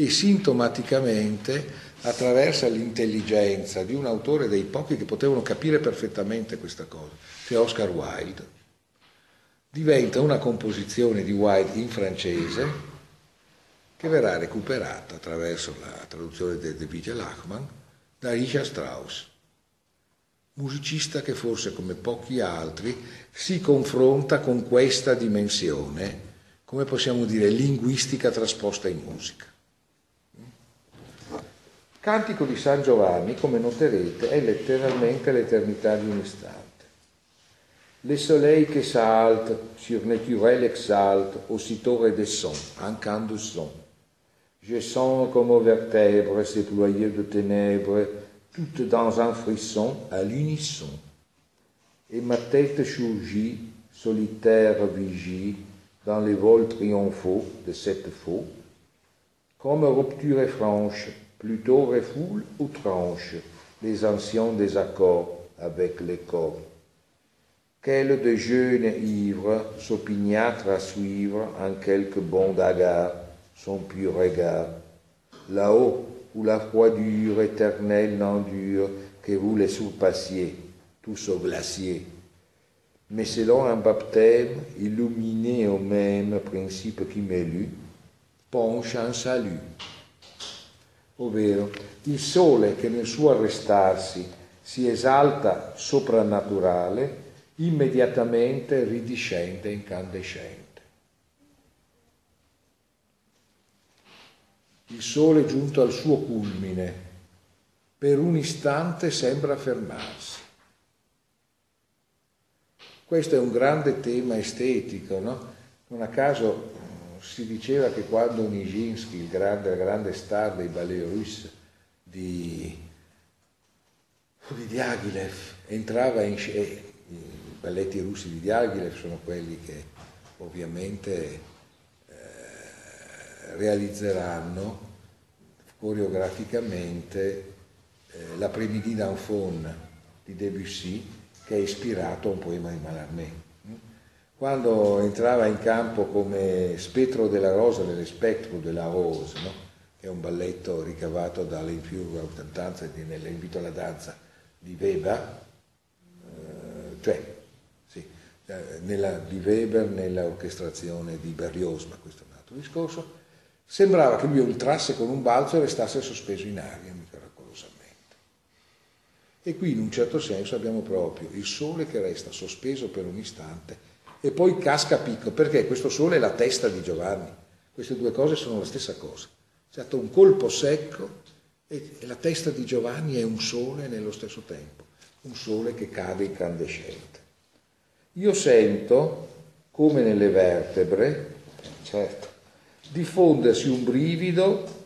B: E sintomaticamente attraversa l'intelligenza di un autore dei pochi che potevano capire perfettamente questa cosa, cioè Oscar Wilde, diventa una composizione di Wilde in francese che verrà recuperata attraverso la traduzione di De Vigel Lachman da Richard Strauss musicista che forse come pochi altri si confronta con questa dimensione, come possiamo dire, linguistica trasposta in musica. Cantico di San Giovanni, come noterete, è letteralmente l'eternità di un. Le soleil che salte, surnaturel exalte, aussitôt redescend, un can de son. Je sens comme aux vertèbres ces ployeux de ténèbres toutes dans un frisson à l'unisson. Et ma tête surgit, solitaire vigie, dans les vols triomphaux de cette faux, comme rupture franche plutôt refoule ou tranche les anciens désaccords avec les corps. Quel de jeunes ivres s'opiniâtre à suivre en quelques bons dagards son pur regard? Là-haut, où la froidure éternelle n'endure que vous les surpassiez, tous au glacier. Mais selon un baptême illuminé au même principe qui m'élut, penche un salut. Ovvero, il sole che nel suo arrestarsi si esalta soprannaturale, immediatamente ridiscende incandescente. Il sole giunto al suo culmine, per un istante sembra fermarsi. Questo è un grande tema estetico, no? Non a caso si diceva che quando Nijinsky, il grande, grande star dei ballet russi di, di Diaghilev, entrava in scena, i balletti russi di Diaghilev sono quelli che ovviamente realizzeranno coreograficamente eh, la Premidi d'Enfant di Debussy che è ispirato a un poema di Mallarmé. Quando entrava in campo come spettro della rosa nelle Spectro della Rose, no? che è un balletto ricavato dall'infiuga cantanza e nell'invito alla danza di Weber, eh, cioè sì, eh, nella, di Weber nella orchestrazione di Berlioz, ma questo è un altro discorso, Sembrava che lui entrasse con un balzo e restasse sospeso in aria miracolosamente. E qui in un certo senso abbiamo proprio il sole che resta sospeso per un istante e poi casca a picco, perché questo sole è la testa di Giovanni. Queste due cose sono la stessa cosa. C'è stato un colpo secco e la testa di Giovanni è un sole nello stesso tempo, un sole che cade incandescente. Io sento, come nelle vertebre, certo, diffondersi un brivido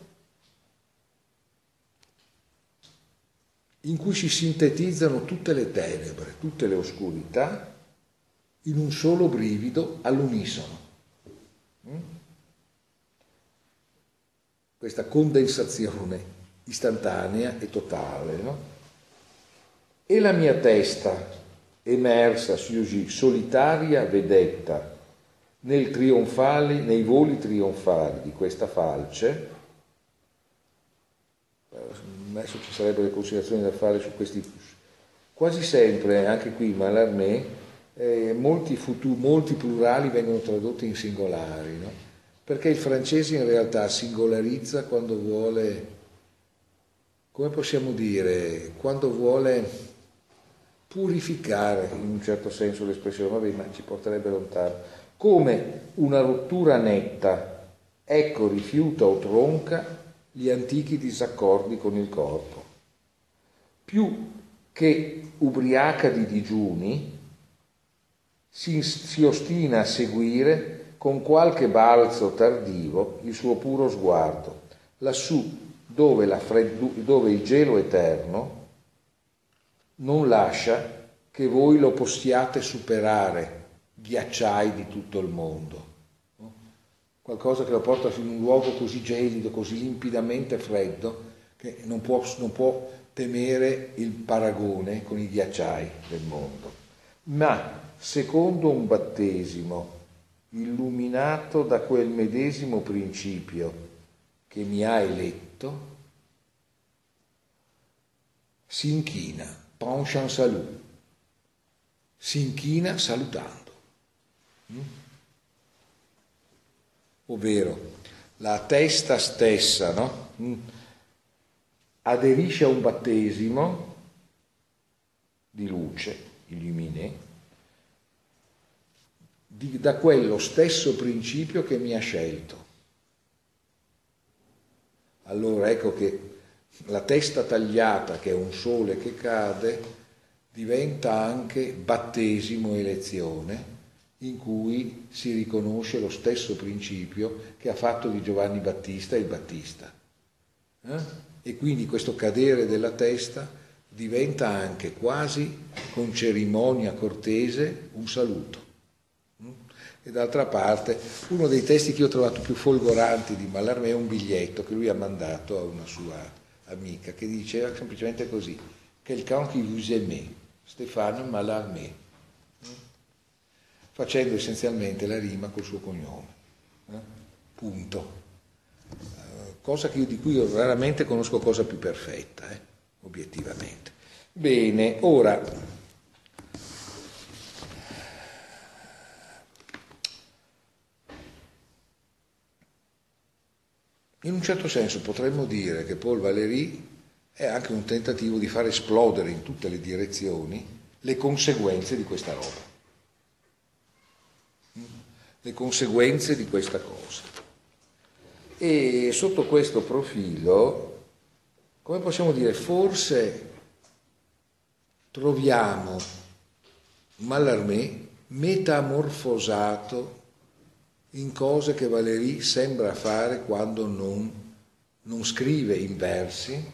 B: in cui si sintetizzano tutte le tenebre, tutte le oscurità, in un solo brivido all'unisono. Mm? Questa condensazione istantanea e totale. No? E la mia testa, emersa, solitaria vedetta, nei voli trionfali di questa falce, adesso ci sarebbero le considerazioni da fare su questi, quasi sempre, anche qui Mallarmé, eh, molti, futu, molti, plurali vengono tradotti in singolari, no? perché il francese in realtà singolarizza quando vuole, come possiamo dire, quando vuole purificare in un certo senso l'espressione, vabbè, ma ci porterebbe lontano come una rottura netta, ecco rifiuta o tronca gli antichi disaccordi con il corpo. Più che ubriaca di digiuni, si, si ostina a seguire con qualche balzo tardivo il suo puro sguardo, lassù dove, freddu- dove il gelo eterno non lascia che voi lo possiate superare ghiacciai di tutto il mondo. Qualcosa che lo porta in un luogo così gelido, così limpidamente freddo, che non può, non può temere il paragone con i ghiacciai del mondo. Ma secondo un battesimo illuminato da quel medesimo principio che mi ha eletto, si inchina, penche en salut, si inchina salutando. Ovvero la testa stessa no? aderisce a un battesimo di luce, illuminé, da quello stesso principio che mi ha scelto. Allora ecco che la testa tagliata, che è un sole che cade, diventa anche battesimo elezione in cui si riconosce lo stesso principio che ha fatto di Giovanni Battista il Battista. Eh? E quindi questo cadere della testa diventa anche quasi con cerimonia cortese un saluto. Mm? E d'altra parte, uno dei testi che io ho trovato più folgoranti di Mallarmé è un biglietto che lui ha mandato a una sua amica, che diceva semplicemente così, quelqu'un qui vous aimait, Stéphane Mallarmé, facendo essenzialmente la rima col suo cognome. Eh? Punto. Eh, cosa io, di cui io raramente conosco cosa più perfetta, eh? Obiettivamente. Bene, ora In un certo senso potremmo dire che Paul Valéry è anche un tentativo di far esplodere in tutte le direzioni le conseguenze di questa roba, le conseguenze di questa cosa. E sotto questo profilo, come possiamo dire, forse troviamo Mallarmé metamorfosato in cose che Valéry sembra fare quando non, non scrive in versi,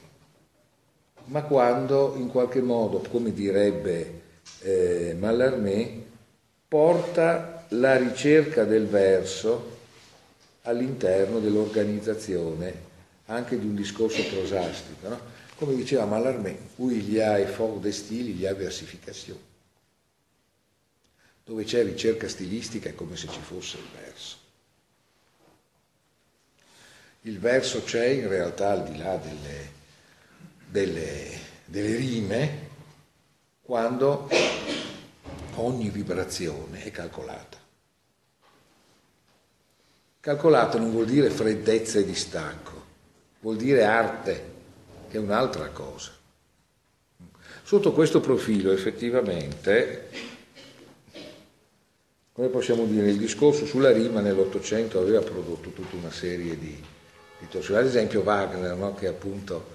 B: ma quando in qualche modo, come direbbe eh, Mallarmé, porta la ricerca del verso all'interno dell'organizzazione anche di un discorso prosastico. No? Come diceva Mallarmé, où il y a effort de style, il y a versification dove c'è ricerca stilistica è come se ci fosse il verso. Il verso c'è in realtà al di là delle, delle, delle rime quando ogni vibrazione è calcolata. Calcolata non vuol dire freddezza e distacco, vuol dire arte, che è un'altra cosa. Sotto questo profilo effettivamente come possiamo dire, il discorso sulla rima nell'Ottocento aveva prodotto tutta una serie di, di torsioni. Ad esempio Wagner, no, che appunto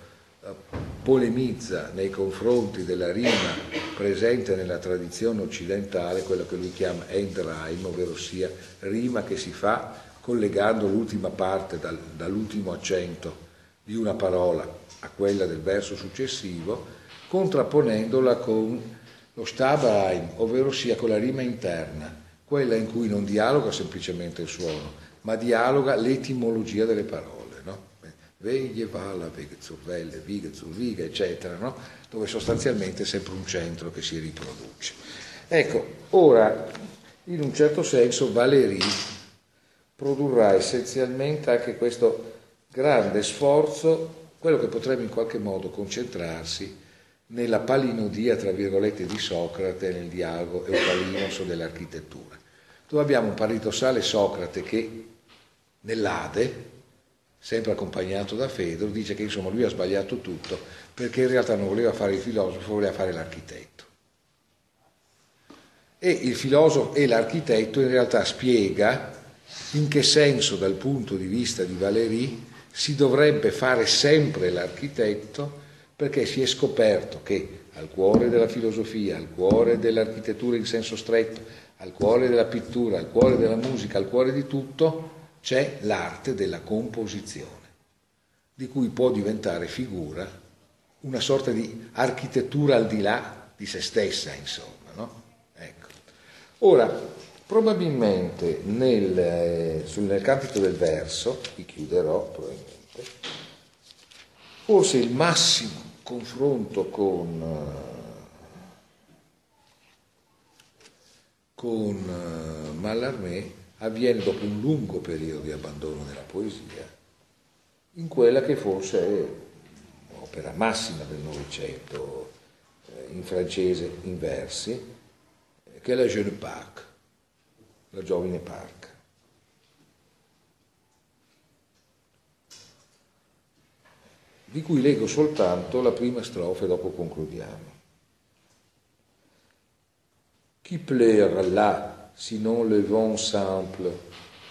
B: eh, polemizza nei confronti della rima presente nella tradizione occidentale, quello che lui chiama Endreim, ovvero sia rima che si fa collegando l'ultima parte dal, dall'ultimo accento di una parola a quella del verso successivo, contrapponendola con lo Stabreim, ovvero sia con la rima interna quella in cui non dialoga semplicemente il suono, ma dialoga l'etimologia delle parole, no? Veglie, vala, veghe, zurvelle, vighe, zurviga, eccetera, no? dove sostanzialmente è sempre un centro che si riproduce. Ecco, ora, in un certo senso, Valéry produrrà essenzialmente anche questo grande sforzo, quello che potrebbe in qualche modo concentrarsi nella palinodia, tra virgolette, di Socrate nel dialogo eupalinoso dell'architettura dove abbiamo un paradossale Socrate che nell'Ade, sempre accompagnato da Fedro, dice che insomma lui ha sbagliato tutto perché in realtà non voleva fare il filosofo, voleva fare l'architetto. E il filosofo e l'architetto in realtà spiega in che senso dal punto di vista di Valéry si dovrebbe fare sempre l'architetto perché si è scoperto che al cuore della filosofia, al cuore dell'architettura in senso stretto, al cuore della pittura, al cuore della musica, al cuore di tutto, c'è l'arte della composizione, di cui può diventare figura una sorta di architettura al di là di se stessa, insomma. No? Ecco. Ora, probabilmente nel, eh, nel cantico del verso, qui chiuderò probabilmente, forse il massimo confronto con eh, con eh, Mallarmé avviene dopo un lungo periodo di abbandono della poesia, in quella che forse è l'opera massima del Novecento, eh, in francese in versi, che è la Jeune Parc, la giovine parca. Di cui leggo soltanto la prima strofa e dopo concludiamo. Qui pleure là, sinon le vent simple,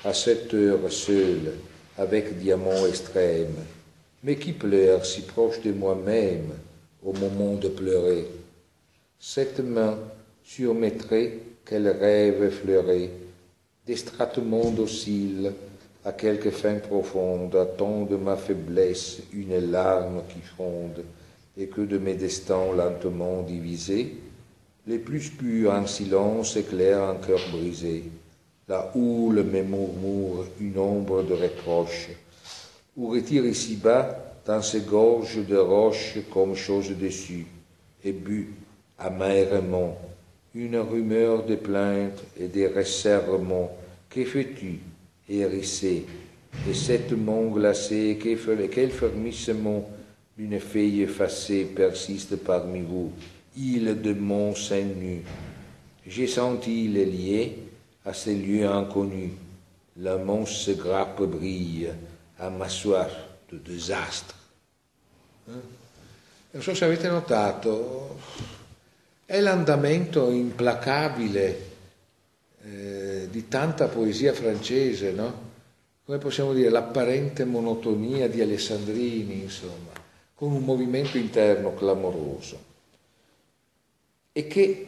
B: à cette heure seule, avec diamant extrême Mais qui pleure si proche de moi-même, au moment de pleurer? Cette main sur mes traits, quel rêve effleuré, d'estratement docile, à quelque fin profonde, attend de ma faiblesse une larme qui fonde, et que de mes destins lentement divisés, les plus purs en silence éclairent un cœur brisé. La houle me murmure une ombre de reproche. Ou retire ici-bas
C: dans ses gorges de roches comme chose dessus, et but amèrement une rumeur de plaintes et de resserrements. Que fais-tu, hérissé, et cette main glacée, quel fermissement d'une feuille effacée persiste parmi vous, île de mon sein nu. J'ai senti les liés à ces lieux inconnus. La monstre grappe brille à ma soif de désastre.
B: Non so se avete notato, è l'andamento implacabile eh, di tanta poesia francese, no? Come possiamo dire, l'apparente monotonia di Alessandrini, insomma, con un movimento interno clamoroso. E che,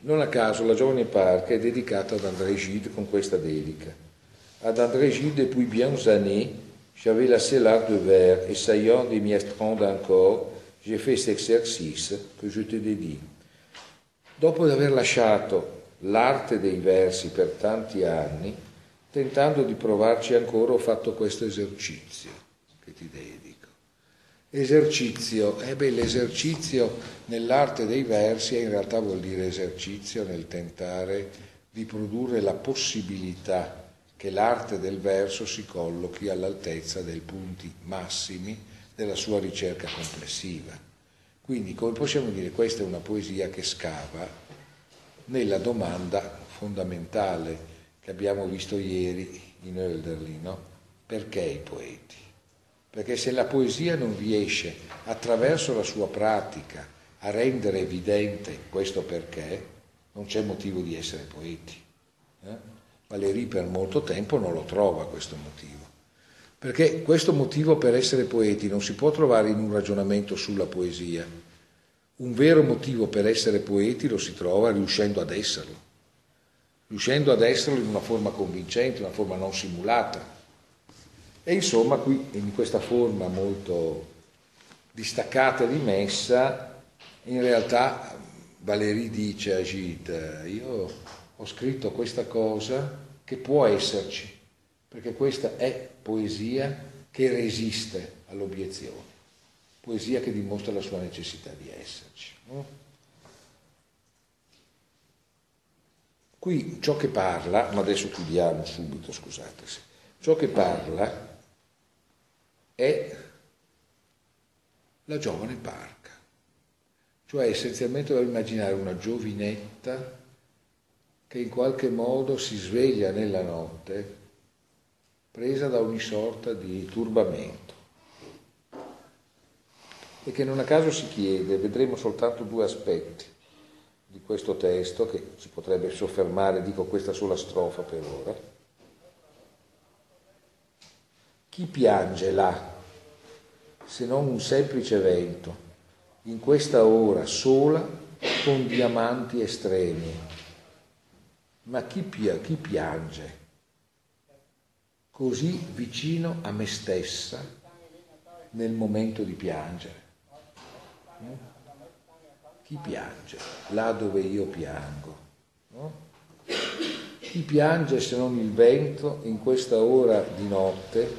B: non a caso, la giovane Parca è dedicata ad André Gide con questa dedica. Ad André Gide, depuis bien années, j'avais lassé l'art de vers, essayant de m'y estendre encore, j'ai fait cet exercice que je te dédie. Dopo aver lasciato l'arte dei versi per tanti anni, tentando di provarci ancora, ho fatto questo esercizio che ti dedico. Esercizio, eh beh, l'esercizio nell'arte dei versi in realtà vuol dire esercizio nel tentare di produrre la possibilità che l'arte del verso si collochi all'altezza dei punti massimi della sua ricerca complessiva. Quindi, come possiamo dire, questa è una poesia che scava nella domanda fondamentale che abbiamo visto ieri in Hölderlin, no? Perché i poeti? Perché se la poesia non riesce attraverso la sua pratica a rendere evidente questo perché, non c'è motivo di essere poeti. Eh? Valéry per molto tempo non lo trova questo motivo. Perché questo motivo per essere poeti non si può trovare in un ragionamento sulla poesia. Un vero motivo per essere poeti lo si trova riuscendo ad esserlo, riuscendo ad esserlo in una forma convincente, in una forma non simulata. E insomma qui in questa forma molto distaccata e rimessa, in realtà Valéry dice a Gide, io ho scritto questa cosa che può esserci, perché questa è poesia che resiste all'obiezione, poesia che dimostra la sua necessità di esserci. No? Qui ciò che parla, ma adesso chiudiamo subito, scusate, ciò che parla è la giovane parca, cioè essenzialmente devo immaginare una giovinetta che in qualche modo si sveglia nella notte presa da ogni sorta di turbamento e che non a caso si chiede, vedremo soltanto due aspetti di questo testo che si potrebbe soffermare, dico questa sola strofa per ora. Chi piange là, se non un semplice vento, in questa ora sola con diamanti estremi, ma chi, pia, chi piange così vicino a me stessa nel momento di piangere? Chi piange là dove io piango? No? Chi piange se non il vento in questa ora di notte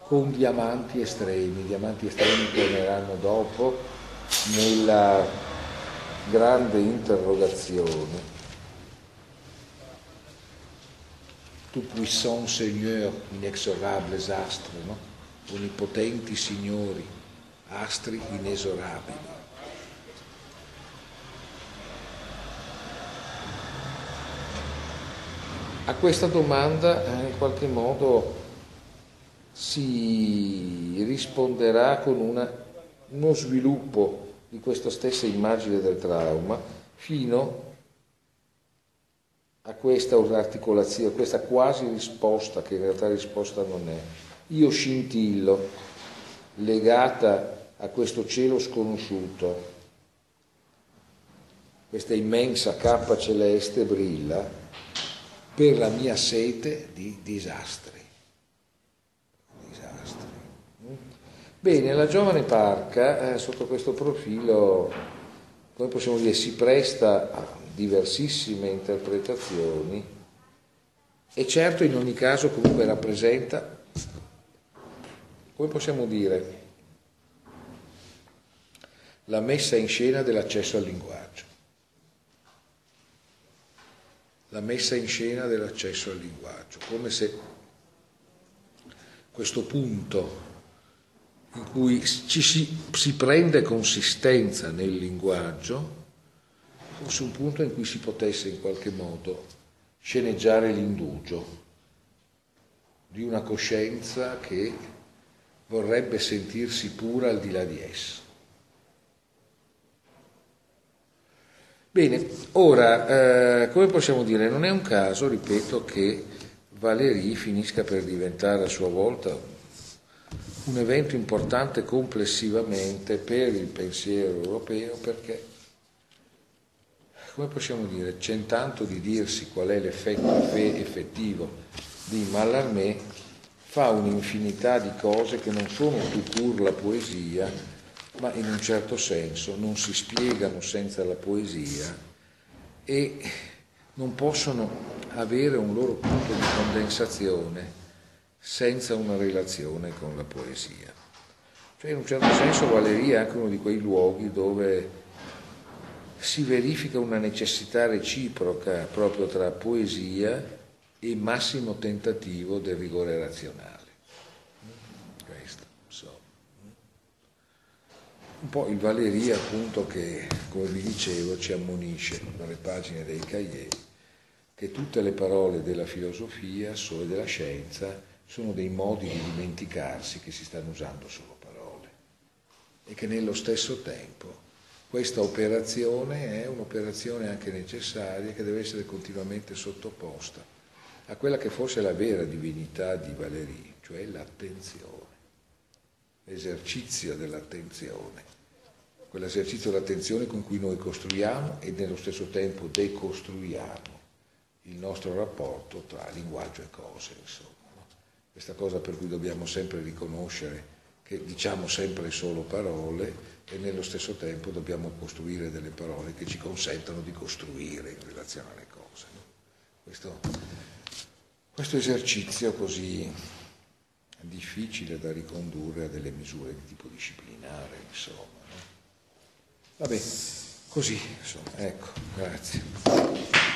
B: con diamanti estremi? diamanti estremi torneranno dopo nella grande interrogazione tout-puissant Seigneur, inexorables astres, no? onnipotenti signori, astri inesorabili. A questa domanda eh, in qualche modo si risponderà con una, uno sviluppo di questa stessa immagine del trauma fino a questa articolazione, a questa quasi risposta, che in realtà risposta non è. Io scintillo, legata a questo cielo sconosciuto, questa immensa cappa celeste brilla per la mia sete di disastri. disastri. Bene, la giovane Parca, eh, sotto questo profilo, come possiamo dire, si presta a diversissime interpretazioni e certo in ogni caso comunque rappresenta, come possiamo dire, la messa in scena dell'accesso al linguaggio. La messa in scena dell'accesso al linguaggio, come se questo punto in cui ci si, si prende consistenza nel linguaggio fosse un punto in cui si potesse in qualche modo sceneggiare l'indugio di una coscienza che vorrebbe sentirsi pura al di là di esso. Bene, ora, eh, come possiamo dire, non è un caso, ripeto, che Valéry finisca per diventare a sua volta un evento importante complessivamente per il pensiero europeo perché, come possiamo dire, c'è tanto di dirsi qual è l'effetto effettivo di Mallarmé, fa un'infinità di cose che non sono tout court la poesia, ma in un certo senso non si spiegano senza la poesia e non possono avere un loro punto di condensazione senza una relazione con la poesia. Cioè in un certo senso Valeria è anche uno di quei luoghi dove si verifica una necessità reciproca proprio tra poesia e massimo tentativo del rigore razionale. Questo, so. Un po' il Valeria appunto che, come vi dicevo, ci ammonisce dalle pagine dei cahiers che tutte le parole della filosofia e della scienza sono dei modi di dimenticarsi che si stanno usando solo parole. E che nello stesso tempo questa operazione è un'operazione anche necessaria che deve essere continuamente sottoposta a quella che forse è la vera divinità di Valéry, cioè l'attenzione, l'esercizio dell'attenzione, quell'esercizio dell'attenzione con cui noi costruiamo e nello stesso tempo decostruiamo il nostro rapporto tra linguaggio e cose, insomma questa cosa per cui dobbiamo sempre riconoscere che diciamo sempre solo parole e nello stesso tempo dobbiamo costruire delle parole che ci consentano di costruire in relazione alle cose. No? Questo, questo, esercizio così difficile da ricondurre a delle misure di tipo disciplinare, insomma. No? Vabbè, così, insomma, ecco, grazie.